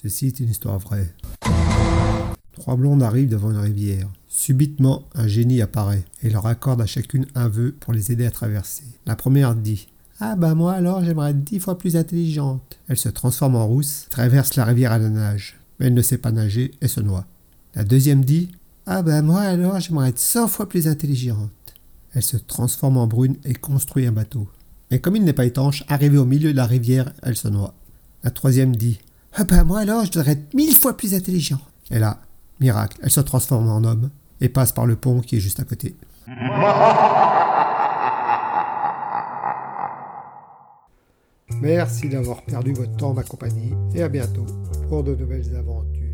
Ceci est une histoire vraie. Trois blondes arrivent devant une rivière. Subitement, un génie apparaît et leur accorde à chacune un vœu pour les aider à traverser. La première dit Ah bah moi alors j'aimerais être dix fois plus intelligente. Elle se transforme en rousse, traverse la rivière à la nage, mais elle ne sait pas nager et se noie. La deuxième dit Ah bah moi alors j'aimerais être cent fois plus intelligente. Elle se transforme en brune et construit un bateau. Mais comme il n'est pas étanche, arrivée au milieu de la rivière, elle se noie. La troisième dit Ah bah moi alors je devrais être mille fois plus intelligente. Et là, miracle, elle se transforme en homme et passe par le pont qui est juste à côté. Merci d'avoir perdu votre temps, ma compagnie, et à bientôt pour de nouvelles aventures.